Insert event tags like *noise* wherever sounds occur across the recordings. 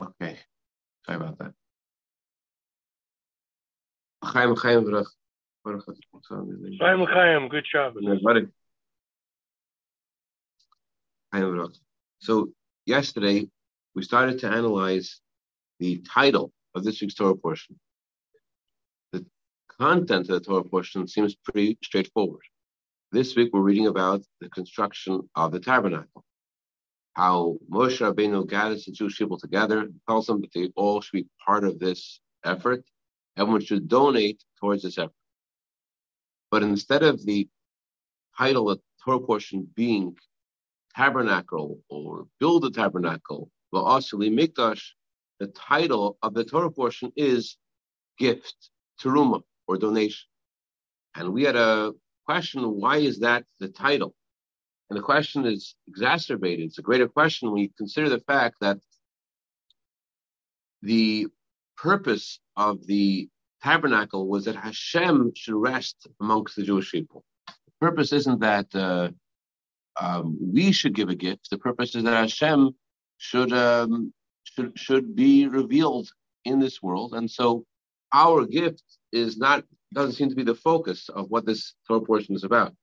Okay, sorry about that. Chaim, Chaim, Chaim, Chaim, good job. So yesterday we started to analyze the title of this week's Torah portion. The content of the Torah portion seems pretty straightforward. This week we're reading about the construction of the tabernacle. How Moshe Rabbeinu gathers the Jewish people together tells them that they all should be part of this effort. Everyone should donate towards this effort. But instead of the title of the Torah portion being tabernacle or build a tabernacle, Va'asu li Mikdash, the title of the Torah portion is gift, teruma, or donation. And we had a question, why is that the title? And the question is exacerbated. It's a greater question when you consider the fact that the purpose of the tabernacle was that Hashem should rest amongst the Jewish people. The purpose isn't that uh, um, we should give a gift. The purpose is that Hashem should um, should should be revealed in this world, and so our gift is not doesn't seem to be the focus of what this Torah portion is about.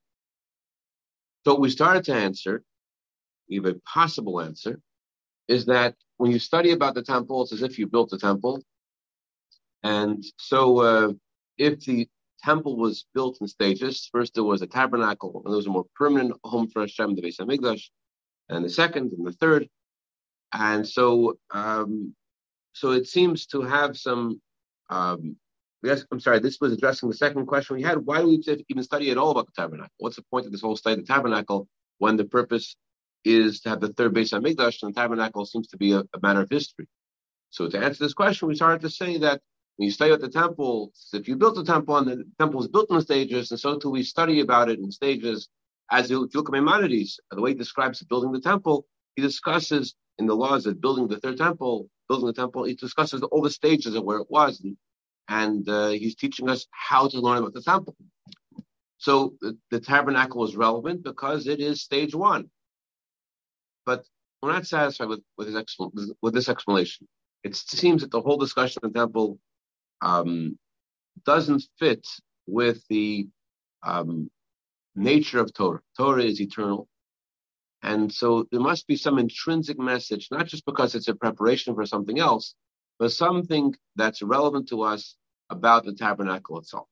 So we started to answer, we have a possible answer, is that when you study about the temple, it's as if you built a temple. And so uh, if the temple was built in stages, first there was a tabernacle, and there was a more permanent home for Hashem, the Beis HaMikdash, and the second and the third. And so um, so it seems to have some um, Yes, I'm sorry, this was addressing the second question we had. Why do we even study at all about the tabernacle? What's the point of this whole study of the tabernacle when the purpose is to have the third Beis HaMikdash and the tabernacle seems to be a, a matter of history? So to answer this question, we started to say that when you study at the temple, if you built the temple and the temple was built in stages, and so too we study about it in stages. As you look at Maimonides, the way he describes building the temple, he discusses in the laws of building the third temple, building the temple, he discusses all the stages of where it was and and uh, he's teaching us how to learn about the temple. So the, the, tabernacle is relevant because it is stage one. But we're not satisfied with, with, his expl- with this explanation. It seems that the whole discussion of the temple um, doesn't fit with the um, nature of Torah. Torah is eternal. And so there must be some intrinsic message, not just because it's a preparation for something else, but something that's relevant to us about the tabernacle itself.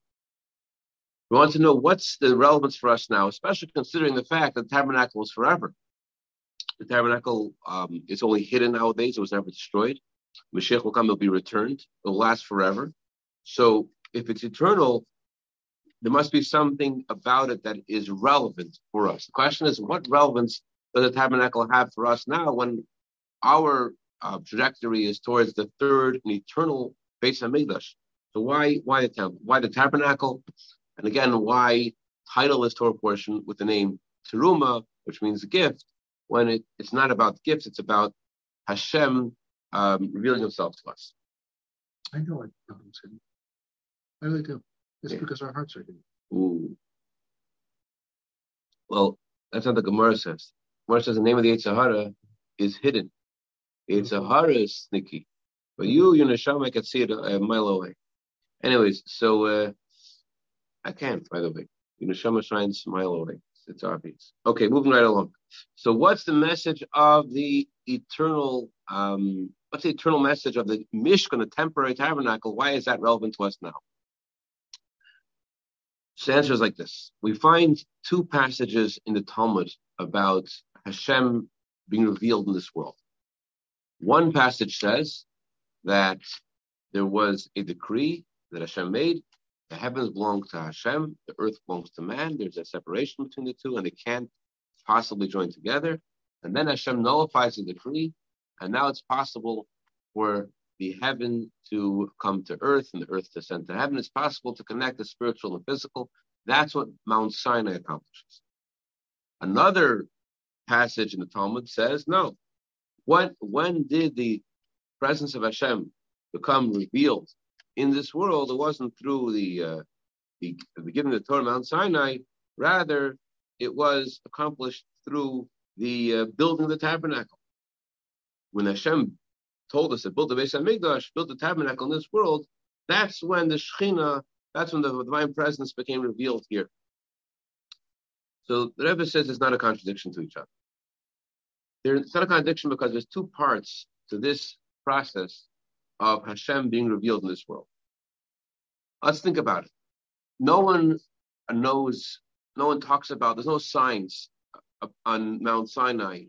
We want to know what's the relevance for us now, especially considering the fact that the tabernacle is forever. The tabernacle um, is only hidden nowadays; it was never destroyed. Mashiach will come; it'll be returned. It will last forever. So, if it's eternal, there must be something about it that is relevant for us. The question is, what relevance does the tabernacle have for us now when our uh, trajectory is towards the third and eternal Beis Hamikdash. So why why the temple? Why the tabernacle? And again, why title this Torah portion with the name Teruma, which means a gift, when it, it's not about gifts, it's about Hashem um, revealing Himself to us. I know what I'm saying. I really do. It's yeah. because our hearts are hidden. Ooh. Well, that's not the Gemara says. Gemara says the name of the Yetzer Hara is hidden. It's a horror's sneaky. But you, your neshama, can see it a mile away. Anyways, so uh, I can't, by the way. Your neshama shines a mile away. It's obvious. Okay, moving right along. So, what's the message of the eternal? Um, what's the eternal message of the Mishkan, the temporary tabernacle? Why is that relevant to us now? So, the answer is like this: We find two passages in the Talmud about Hashem being revealed in this world. One passage says that there was a decree that Hashem made. The heavens belong to Hashem, the earth belongs to man. There's a separation between the two, and they can't possibly join together. And then Hashem nullifies the decree, and now it's possible for the heaven to come to earth and the earth to ascend to heaven. It's possible to connect the spiritual and physical. That's what Mount Sinai accomplishes. Another passage in the Talmud says, no, when, when did the presence of Hashem become revealed in this world? It wasn't through the, uh, the, the giving the Torah Mount Sinai. Rather, it was accomplished through the uh, building of the tabernacle. When Hashem told us to build the Beis HaMikdash, build the tabernacle in this world, that's when the Shechina, that's when the divine presence became revealed here. So the Rebbe says it's not a contradiction to each other. There's not a contradiction because there's two parts to this process of Hashem being revealed in this world. Let's think about it. No one knows, no one talks about, there's no signs on Mount Sinai.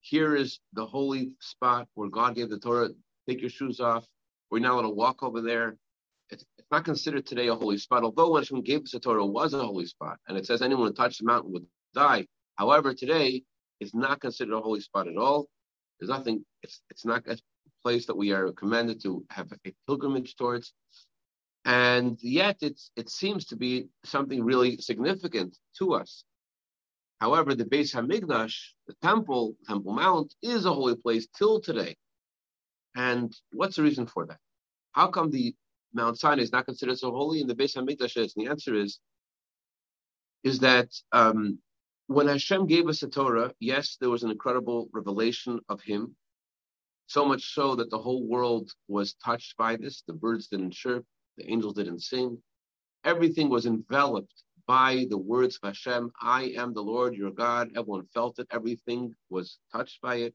Here is the holy spot where God gave the Torah. Take your shoes off. We're not allowed to walk over there. It's, it's not considered today a holy spot, although when Hashem gave us the Torah, it was a holy spot. And it says anyone who touched the mountain would die. However, today, it's not considered a holy spot at all. There's nothing, it's, it's not a place that we are commanded to have a pilgrimage towards. And yet it's, it seems to be something really significant to us. However, the Beis Hamikdash, the temple, Temple Mount, is a holy place till today. And what's the reason for that? How come the Mount Sinai is not considered so holy and the Beis Hamikdash is? And the answer is, is that um, when Hashem gave us the Torah, yes, there was an incredible revelation of Him, so much so that the whole world was touched by this. The birds didn't chirp, the angels didn't sing. Everything was enveloped by the words of Hashem, I am the Lord your God. Everyone felt it, everything was touched by it.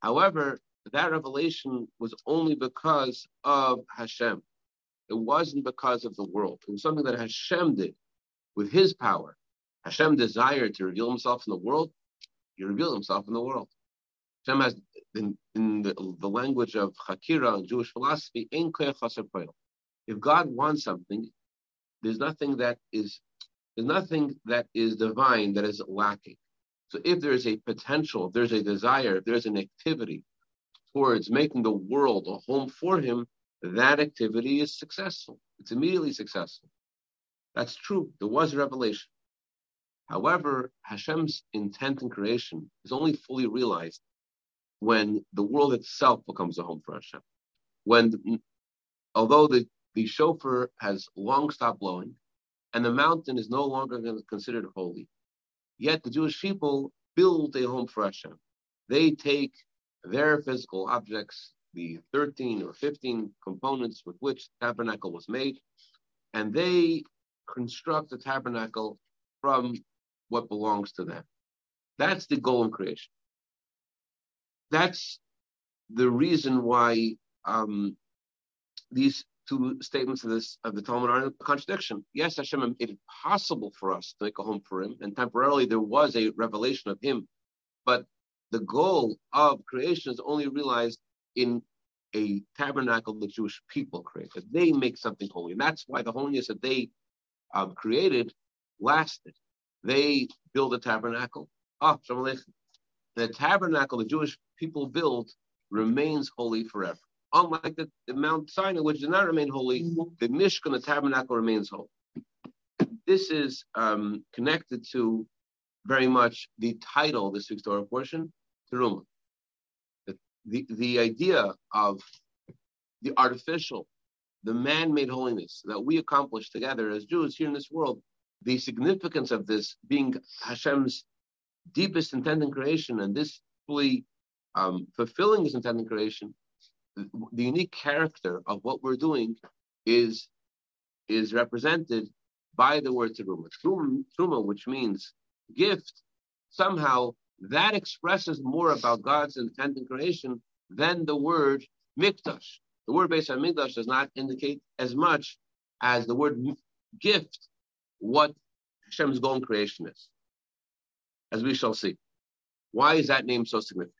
However, that revelation was only because of Hashem. It wasn't because of the world. It was something that Hashem did with his power. Hashem desired to reveal himself in the world. He revealed himself in the world. Hashem has, in, in the, the, language of Hakira and Jewish philosophy, if God wants something, there's nothing that is there's nothing that is divine that is lacking. So if there is a potential, if there's a desire, if there's an activity towards making the world a home for him, that activity is successful. It's immediately successful. That's true. There was revelation. However, Hashem's intent in creation is only fully realized when the world itself becomes a home for Hashem. When, although the, the shofar has long stopped blowing, and the mountain is no longer considered holy. Yet the Jewish people build a home for Hashem. They take their physical objects, the 13 or 15 components with which the tabernacle was made, and they construct the tabernacle from what belongs to them. That's the goal in creation. That's the reason why um, these two statements of this of the Talmud are in contradiction. Yes, Hashem made it possible for us to make a home for Him, and temporarily there was a revelation of Him, but the goal of creation is only realized in a tabernacle the Jewish people created. They make something holy, and that's why the holiness that they um, created lasted. They build a tabernacle. Ah, the tabernacle the Jewish people build remains holy forever. Unlike the, the Mount Sinai, which did not remain holy, the Mishkan, the tabernacle, remains holy. This is um, connected to very much the title of this week's Torah portion, Teruma. The, the, the idea of the artificial, the man-made holiness that we accomplish together as Jews here in this world, the significance of this being Hashem's deepest intent in creation and this fully um, fulfilling his intent in creation the unique character of what we're doing is is represented by the word teruma. Truma, which means gift, somehow that expresses more about God's intent in creation than the word mikdash. The word Beis Hamikdash does not indicate as much as the word gift what Hashem's goal in creation is, as we shall see. Why is that name so significant?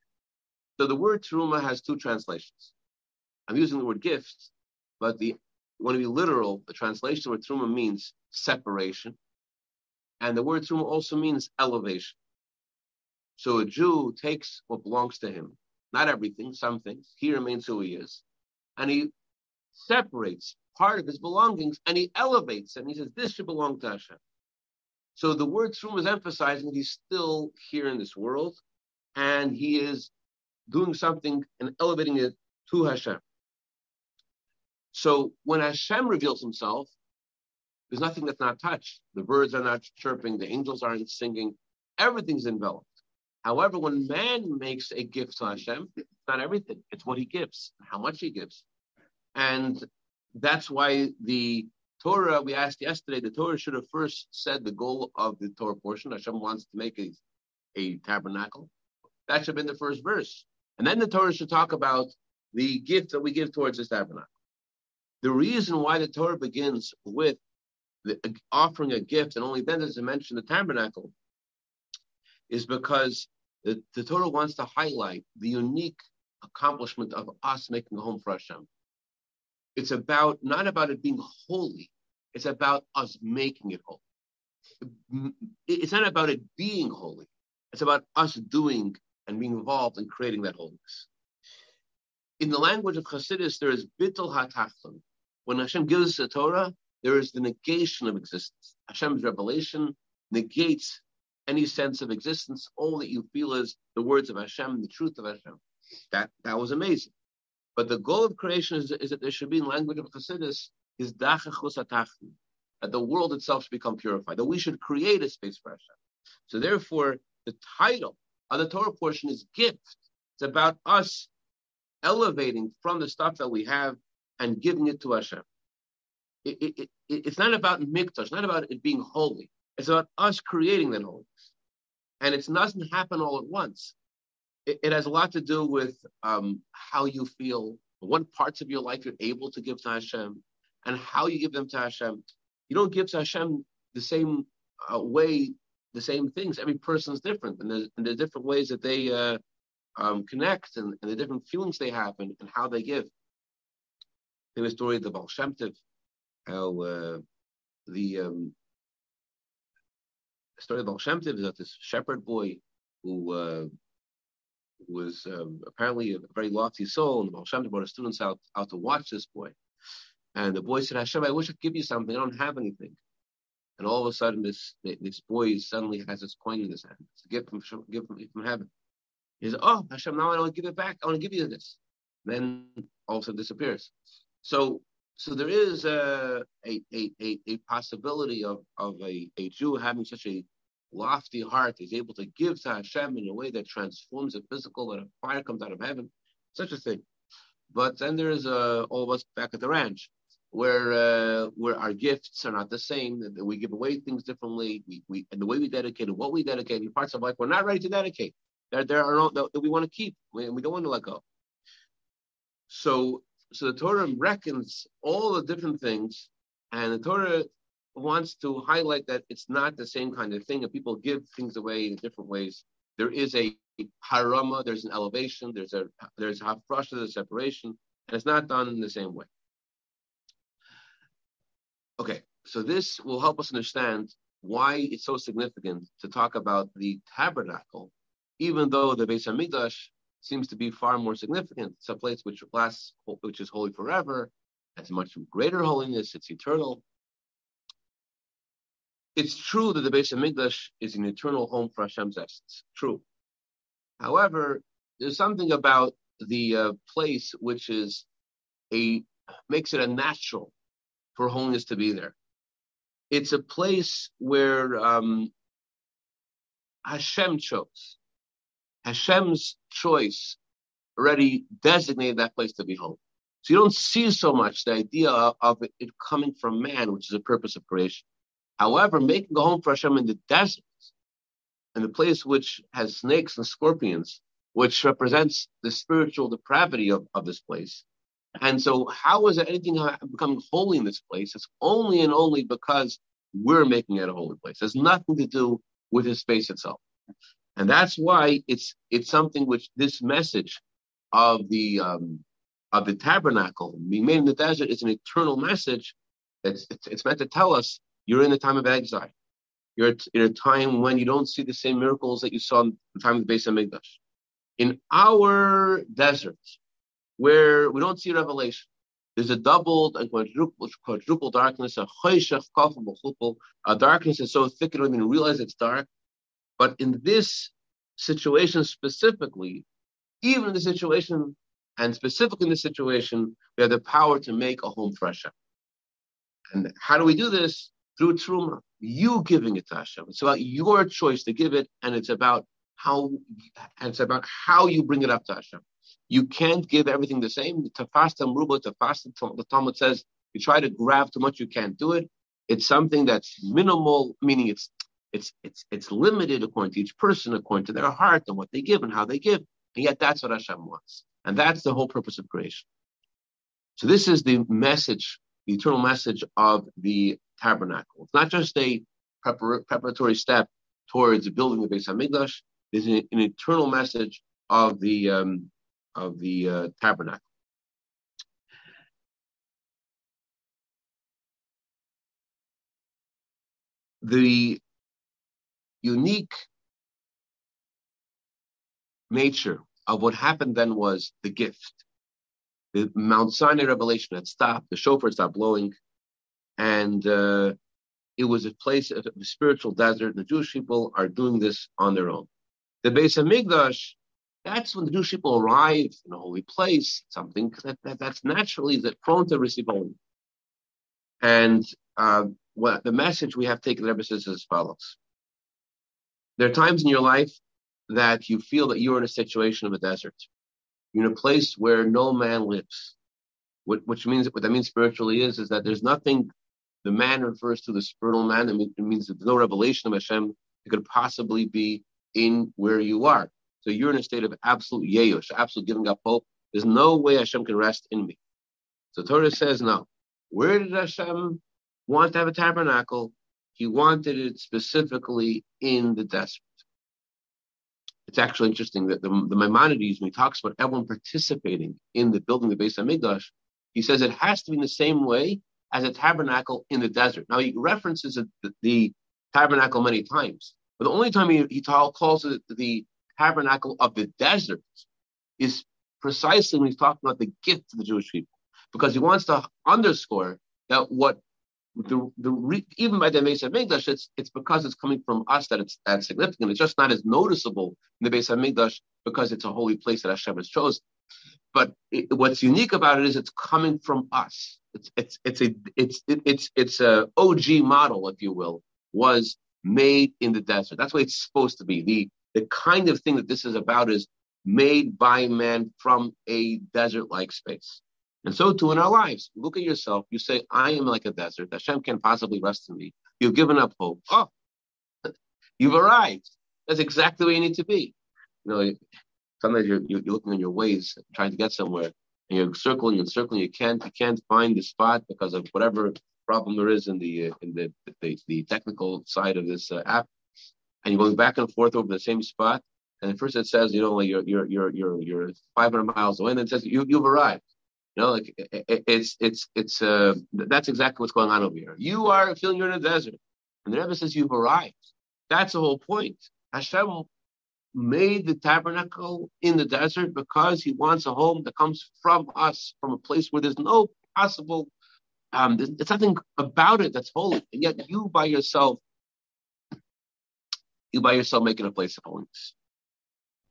So the word teruma has two translations. I'm using the word gift, but the want to be literal, the translation of truma means separation, and the word truma also means elevation. So a Jew takes what belongs to him, not everything, some things. He remains who he is, and he separates part of his belongings and he elevates and he says, "This should belong to Hashem." So the word truma is emphasizing that he's still here in this world, and he is doing something and elevating it to Hashem. So when Hashem reveals himself, there's nothing that's not touched. The birds are not chirping, the angels aren't singing, everything's enveloped. However, when man makes a gift to Hashem, it's not everything. It's what he gives, how much he gives. And that's why the Torah, we asked yesterday, the Torah should have first said the goal of the Torah portion. Hashem wants to make a, a tabernacle. That should have been the first verse. And then the Torah should talk about the gift that we give towards this tabernacle. The reason why the Torah begins with the, offering a gift and only then does it mention the tabernacle is because the, the Torah wants to highlight the unique accomplishment of us making a home for Hashem. It's about not about it being holy, it's about us making it holy. It's not about it being holy, it's about us doing and being involved in creating that holiness. In the language of Chassidus, there is bittul hatachton. When Hashem gives us the Torah, there is the negation of existence. Hashem's revelation negates any sense of existence. All that you feel is the words of Hashem, the truth of Hashem. That that was amazing. But the goal of creation is, is that there should be in language of Chassidus is hizdakchus hatachton, that the world itself should become purified, that we should create a space for Hashem. So therefore, the title of the Torah portion is gift. It's about us elevating from the stuff that we have and giving it to Hashem. It, it, it, it's not about mikdash, not about it being holy. It's about us creating that holiness. And it doesn't happen all at once. It, it has a lot to do with um, how you feel, what parts of your life you're able to give to Hashem, and how you give them to Hashem. You don't give to Hashem the same uh, way, the same things. Every person is different, and there's, and there's different ways that they uh, um, connect and, and, the different feelings they have and, and how they give. A story of the Baal Shem how uh, the um, story of Baal Shem is that this shepherd boy who was um, apparently a very lofty soul, and the Baal Shem brought his students out, out to watch this boy. And the boy said, Hashem, I wish I could give you something. I don't have anything. And all of a sudden, this this boy suddenly has this coin in his hand. It's a gift from, gift from, from heaven. He says, Oh, Hashem, now I don't give it back. I want to give you this. Then all of a sudden disappears. So so there is a, a, a, a, possibility of, of a, a Jew having such a lofty heart, is able to give to Hashem in a way that transforms the physical, that a fire comes out of heaven, such a thing. But then there is uh, all of us back at the ranch, where uh, where our gifts are not the same, that we give away things differently, we, we and the way we dedicate and what we dedicate in parts of life we're not ready to dedicate. There, there are that we want to keep, we, we don't want to let go. So so the Torah reckons all the different things, and the Torah wants to highlight that it's not the same kind of thing, and people give things away in different ways. There is a harama, there's an elevation, there's a there's a hafrasha, there's a separation, and it's not done in the same way. Okay, so this will help us understand why it's so significant to talk about the tabernacle, even though the Beis Hamikdash seems to be far more significant. It's a place which lasts, which is holy forever, has much greater holiness, it's eternal. It's true that the Beis Hamikdash is an eternal home for Hashem's essence. True. However, there's something about the uh, place which is a makes it a natural for holiness to be there. It's a place where um, Hashem chose. Hashem's choice already designated that place to be holy. So you don't see so much the idea of it, coming from man, which is the purpose of creation. However, making a home for Hashem in the desert, in the place which has snakes and scorpions, which represents the spiritual depravity of, of this place. And so, how is anything becoming holy in this place? It's only and only because we're making it a holy place. It has nothing to do with the space itself. And that's why it's it's something which this message of the um, of the tabernacle being made in the desert is an eternal message. It's, it's, it's meant to tell us you're in the time of exile. You're in a time when you don't see the same miracles that you saw in the time of the Beis Hamikdash. In our desert, where we don't see revelation, there's a doubled and quadruple, quadruple darkness, a a darkness is so thick you don't even realize it's dark. But in this situation specifically, even in the situation and specifically in this situation, we have the power to make a home for Hashem. And how do we do this? Through Truma. You giving it to Hashem. It's about your choice to give it, and it's about how and it's about how you bring it up to Hashem. You can't give everything the same. Tafasta mruba, tafasta, the Talmud says, you try to grab too much, you can't do it. It's something that's minimal, meaning it's it's it's it's limited according to each person, according to their heart and what they give and how they give. And yet that's what Hashem wants. And that's the whole purpose of creation. So this is the message, the eternal message of the tabernacle. It's not just a prepar- preparatory step towards building the Beis Hamikdash. It's an, an eternal message of the um, of the uh, tabernacle. The unique nature of what happened then was the gift. The Mount Sinai revelation had stopped, the shofar stopped blowing, and uh, it was a place of a spiritual desert. The Jewish people are doing this on their own. The Beis Hamikdash, that's when the Jewish people arrive in a holy place, something that, that that's naturally that prone to receive. And uh, what the message we have taken ever is as follows. There are times in your life that you feel that you're in a situation of a desert. You're in a place where no man lives. What, which means what that means spiritually is is that there's nothing. The man refers to the spiritual man. It means there's no revelation of Hashem It could possibly be in where you are. So you're in a state of absolute yeyush, absolute giving up hope. There's no way Hashem can rest in me. So Torah says no. Where did Hashem want to have a tabernacle? He wanted it specifically in the desert it's actually interesting that the, the Maimonides, when he talks about everyone participating in the building of the Beis Hamikdash, he says it has to be in the same way as a tabernacle in the desert. Now he references the, the tabernacle many times, but the only time he, he calls it the tabernacle of the desert is precisely when he's talking about the gift to the Jewish people, because he wants to underscore that what the, the even by the Beis Hamikdash, it's it's because it's coming from us that it's that significant. It's just not as noticeable in the Beis Hamikdash because it's a holy place that Hashem has chosen. But it, what's unique about it is it's coming from us. It's it's it's a it's it, it's it's a OG model, if you will, was made in the desert. That's what it's supposed to be. The the kind of thing that this is about is made by man from a desert-like space. And so too in our lives. Look at yourself. You say, I am like a desert. Hashem can't possibly rest in me. You've given up hope. Oh, *laughs* you've arrived. That's exactly where you need to be. You know, sometimes you're, you're looking in your ways, trying to get somewhere, and you're circling and circling. You can't you can't find the spot because of whatever problem there is in the in the the, the technical side of this uh, app, and you're going back and forth over the same spot. And at first it says, you know, like you're you're you're you're you're 500 miles away, and then it says you you've arrived. You know, like it's it's it's uh that's exactly what's going on over here. You are feeling you're in a desert, and the Rebbe says you've arrived. That's the whole point. Hashem made the tabernacle in the desert because He wants a home that comes from us, from a place where there's no possible. Um, there's, there's nothing about it that's holy, and yet you by yourself, you by yourself making a place of holiness.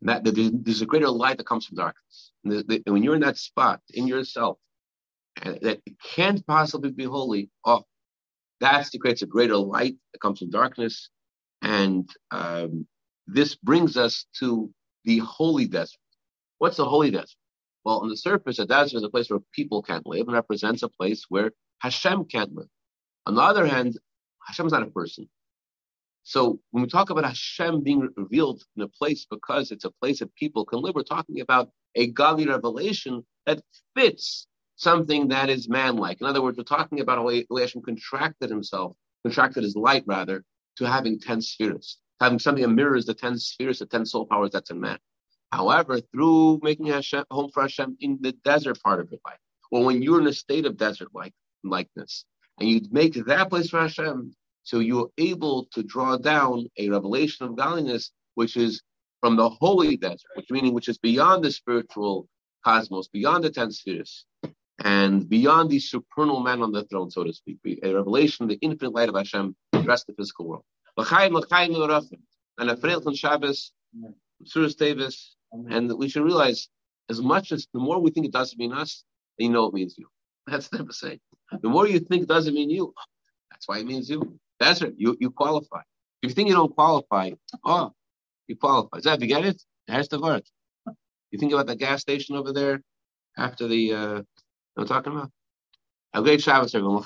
That, there's a greater light that comes from darkness. And, the, the, when you're in that spot in yourself, and that it can't possibly be holy, oh, that's the creates a greater light that comes from darkness. And um, this brings us to the holy desert. What's the holy desert? Well, on the surface, a desert is a place where people can't live and represents a place where Hashem can't live. On the other hand, Hashem is not a person. So when we talk about Hashem being revealed in a place because it's a place that people can live, we're talking about a godly revelation that fits something that is man-like. In other words, we're talking about a way, Hashem contracted himself, contracted his light rather, to having ten spheres, having something that mirrors the ten spheres, the ten soul powers that's in man. However, through making Hashem, home for Hashem in the desert part of your life, or when you're in a state of desert like likeness, and you make that place for Hashem, so you're able to draw down a revelation of godliness, which is from the holy desert, which meaning which is beyond the spiritual cosmos, beyond the ten spheres, and beyond the supernal man on the throne, so to speak, a revelation of the infinite light of Hashem addressed the physical world. And a frail on Shabbos, Surah Davis, and we should realize as much as the more we think it doesn't mean us, you know it means you. *laughs* That's never saying. The more you think it doesn't mean you, that's why it means you. That's it. You you qualify. If you think you don't qualify, oh, He qualifies. Zev, you get it? Has the word. You think about the gas station over there after the, uh, I'm talking about? A great Shabbos, everyone.